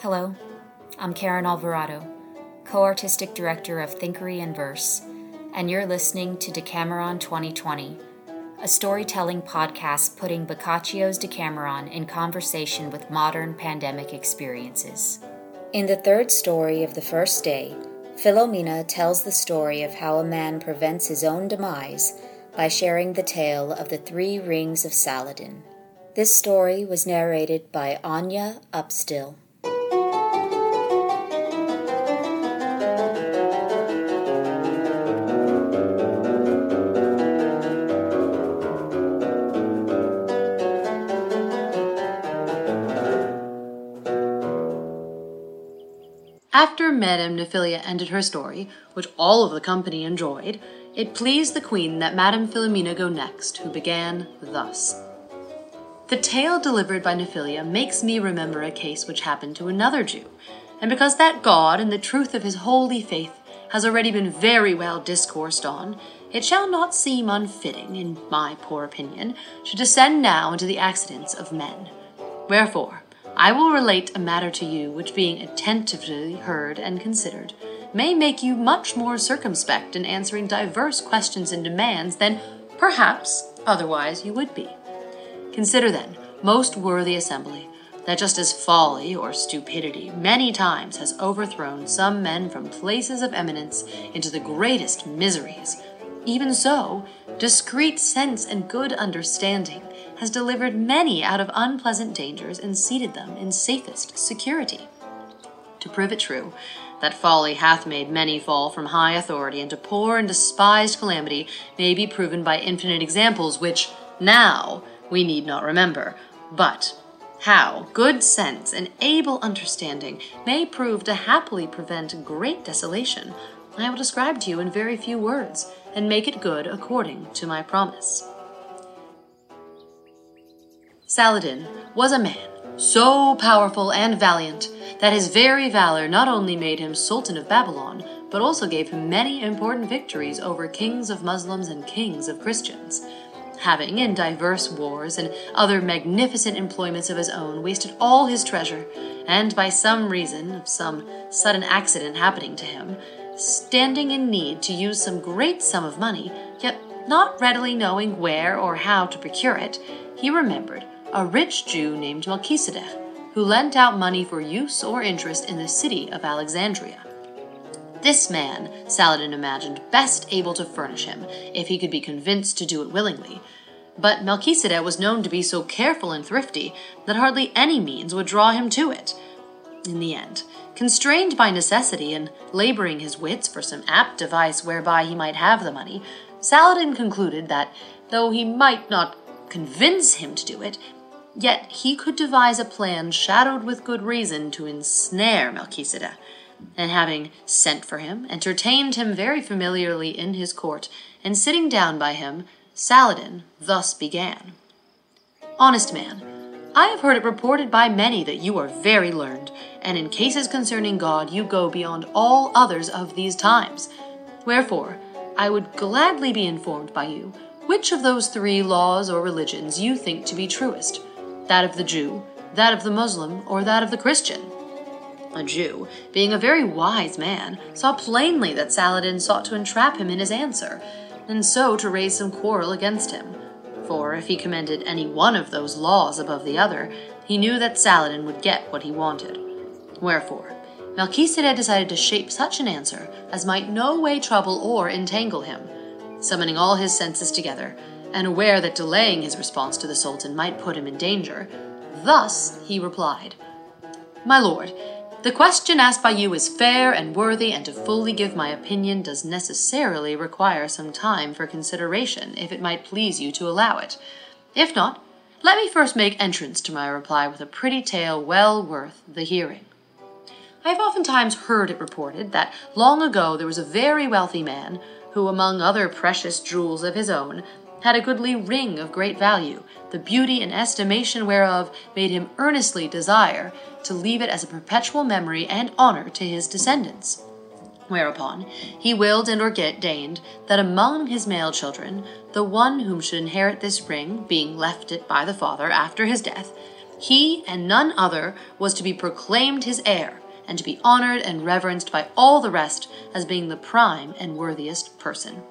Hello, I'm Karen Alvarado, co artistic director of Thinkery and Verse, and you're listening to Decameron 2020, a storytelling podcast putting Boccaccio's Decameron in conversation with modern pandemic experiences. In the third story of the first day, Philomena tells the story of how a man prevents his own demise by sharing the tale of the three rings of Saladin. This story was narrated by Anya Upstill. Madame Nephilia ended her story, which all of the company enjoyed, it pleased the queen that Madame Philomena go next, who began thus. The tale delivered by Nephilia makes me remember a case which happened to another Jew, and because that God and the truth of his holy faith has already been very well discoursed on, it shall not seem unfitting, in my poor opinion, to descend now into the accidents of men. Wherefore, I will relate a matter to you which, being attentively heard and considered, may make you much more circumspect in answering diverse questions and demands than, perhaps, otherwise you would be. Consider then, most worthy assembly, that just as folly or stupidity many times has overthrown some men from places of eminence into the greatest miseries, even so, discreet sense and good understanding has delivered many out of unpleasant dangers and seated them in safest security. To prove it true, that folly hath made many fall from high authority into poor and despised calamity may be proven by infinite examples, which now we need not remember, but how good sense and able understanding may prove to happily prevent great desolation, I will describe to you in very few words, and make it good according to my promise. Saladin was a man so powerful and valiant that his very valor not only made him Sultan of Babylon, but also gave him many important victories over kings of Muslims and kings of Christians. Having, in diverse wars and other magnificent employments of his own, wasted all his treasure, and by some reason of some sudden accident happening to him, standing in need to use some great sum of money, yet not readily knowing where or how to procure it, he remembered a rich Jew named Melchizedek, who lent out money for use or interest in the city of Alexandria. This man, Saladin imagined, best able to furnish him, if he could be convinced to do it willingly. But Melchizedek was known to be so careful and thrifty that hardly any means would draw him to it. In the end, constrained by necessity and laboring his wits for some apt device whereby he might have the money, Saladin concluded that, though he might not convince him to do it, yet he could devise a plan shadowed with good reason to ensnare Melchizedek. And having sent for him, entertained him very familiarly in his court, and sitting down by him, Saladin thus began Honest man, I have heard it reported by many that you are very learned, and in cases concerning God you go beyond all others of these times. Wherefore, I would gladly be informed by you which of those three laws or religions you think to be truest that of the Jew, that of the Muslim, or that of the Christian. A Jew, being a very wise man, saw plainly that Saladin sought to entrap him in his answer, and so to raise some quarrel against him. For if he commended any one of those laws above the other, he knew that Saladin would get what he wanted. Wherefore, Melchizedek decided to shape such an answer as might no way trouble or entangle him. Summoning all his senses together, and aware that delaying his response to the Sultan might put him in danger, thus he replied My lord, the question asked by you is fair and worthy, and to fully give my opinion does necessarily require some time for consideration, if it might please you to allow it. If not, let me first make entrance to my reply with a pretty tale well worth the hearing. I have oftentimes heard it reported that long ago there was a very wealthy man who, among other precious jewels of his own, had a goodly ring of great value, the beauty and estimation whereof made him earnestly desire to leave it as a perpetual memory and honor to his descendants. Whereupon he willed and ordained that among his male children, the one whom should inherit this ring, being left it by the father after his death, he and none other was to be proclaimed his heir, and to be honored and reverenced by all the rest as being the prime and worthiest person.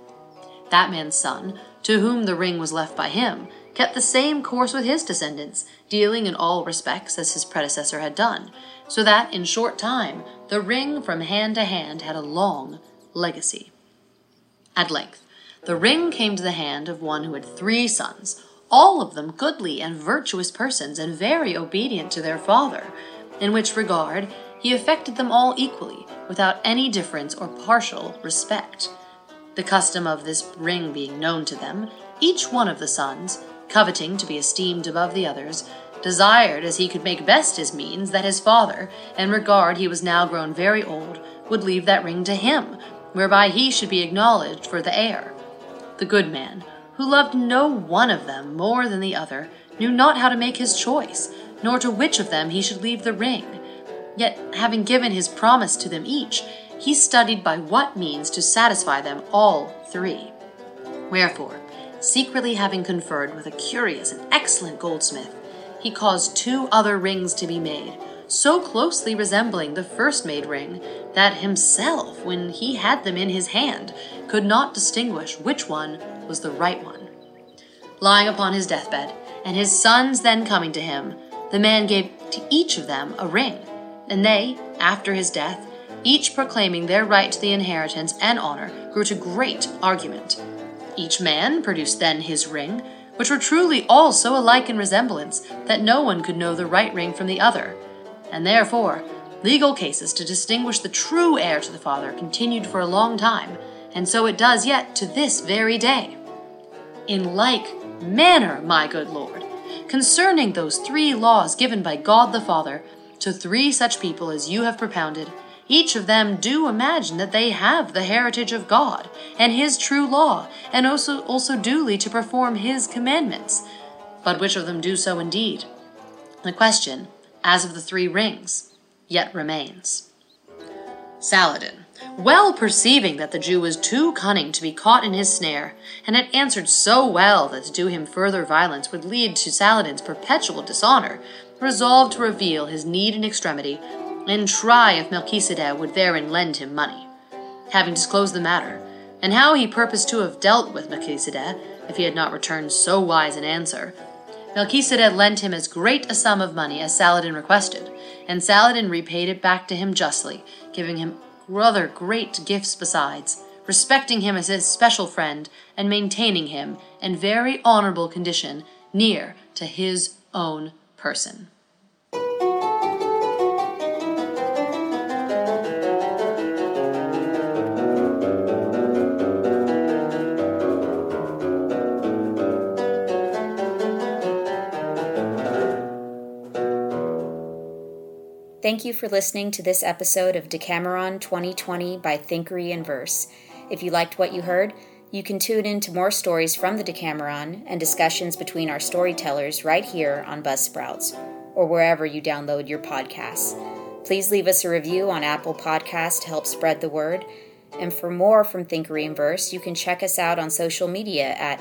That man's son, to whom the ring was left by him, kept the same course with his descendants, dealing in all respects as his predecessor had done, so that in short time the ring from hand to hand had a long legacy. At length, the ring came to the hand of one who had three sons, all of them goodly and virtuous persons, and very obedient to their father, in which regard he affected them all equally, without any difference or partial respect. The custom of this ring being known to them, each one of the sons, coveting to be esteemed above the others, desired as he could make best his means that his father, in regard he was now grown very old, would leave that ring to him, whereby he should be acknowledged for the heir. The good man, who loved no one of them more than the other, knew not how to make his choice, nor to which of them he should leave the ring. Yet, having given his promise to them each, he studied by what means to satisfy them all three. Wherefore, secretly having conferred with a curious and excellent goldsmith, he caused two other rings to be made, so closely resembling the first made ring that himself, when he had them in his hand, could not distinguish which one was the right one. Lying upon his deathbed, and his sons then coming to him, the man gave to each of them a ring, and they, after his death, each proclaiming their right to the inheritance and honor, grew to great argument. Each man produced then his ring, which were truly all so alike in resemblance that no one could know the right ring from the other, and therefore legal cases to distinguish the true heir to the father continued for a long time, and so it does yet to this very day in like manner, my good Lord, concerning those three laws given by God the Father to three such people as you have propounded, each of them do imagine that they have the heritage of God and his true law, and also, also duly to perform his commandments. But which of them do so indeed? The question, as of the three rings, yet remains. Saladin well perceiving that the Jew was too cunning to be caught in his snare, and had answered so well that to do him further violence would lead to Saladin's perpetual dishonor, resolved to reveal his need and extremity, and try if Melchizedek would therein lend him money. Having disclosed the matter, and how he purposed to have dealt with Melchizedek, if he had not returned so wise an answer, Melchizedek lent him as great a sum of money as Saladin requested, and Saladin repaid it back to him justly, giving him other great gifts besides, respecting him as his special friend, and maintaining him in very honorable condition near to his own person. Thank you for listening to this episode of Decameron 2020 by Thinkery and Verse. If you liked what you heard, you can tune in to more stories from the Decameron and discussions between our storytellers right here on Buzzsprouts or wherever you download your podcasts. Please leave us a review on Apple Podcasts to help spread the word. And for more from Thinkery and Verse, you can check us out on social media at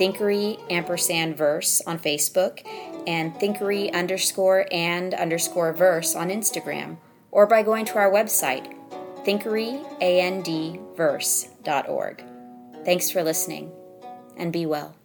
Thinkery ampersand verse on Facebook and Thinkery underscore and underscore verse on Instagram, or by going to our website, thinkeryandverse.org. Thanks for listening, and be well.